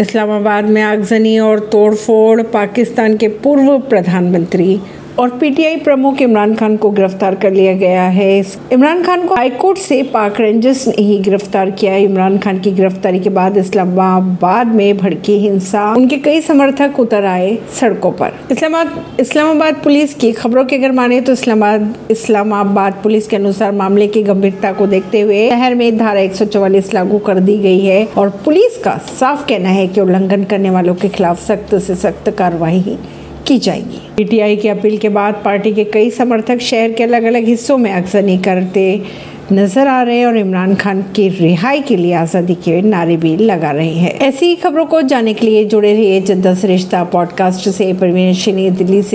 इस्लामाबाद में आगजनी और तोड़फोड़ पाकिस्तान के पूर्व प्रधानमंत्री और पीटीआई प्रमुख इमरान खान को गिरफ़्तार कर लिया गया है। इमरान खान को हाईकोर्ट से पाक रेंजर्स ने ही गिरफ़्तार किया इमरान खान की गिरफ्तारी के बाद इस्लामाबाद में भड़की हिंसा। उनके कई समर्थक उतर आए सड़कों पर। इस्लामाबाद इस्लामाबाद पुलिस की खबरों के अगर माने तो इस्लामाबाद इस्लामाबाद पुलिस के अनुसार मामले की गंभीरता को देखते हुए शहर में धारा एक सौ चौवालीस लागू कर दी गई है और पुलिस का साफ़ कहना है की उल्लंघन करने वालों के खिलाफ सख्त से सख्त कार्रवाई की जाएगी। पीटीआई की अपील के बाद पार्टी के कई समर्थक शहर के अलग अलग हिस्सों में अक्सर करते नज़र आ रहे हैं और इमरान खान की रिहाई के लिए आज़ादी के नारे भी लगा रहे हैं। ऐसी ही खबरों को जानने के लिए जुड़े रहिए जनता रिश्ता पॉडकास्ट से। परवीन दिल्ली से।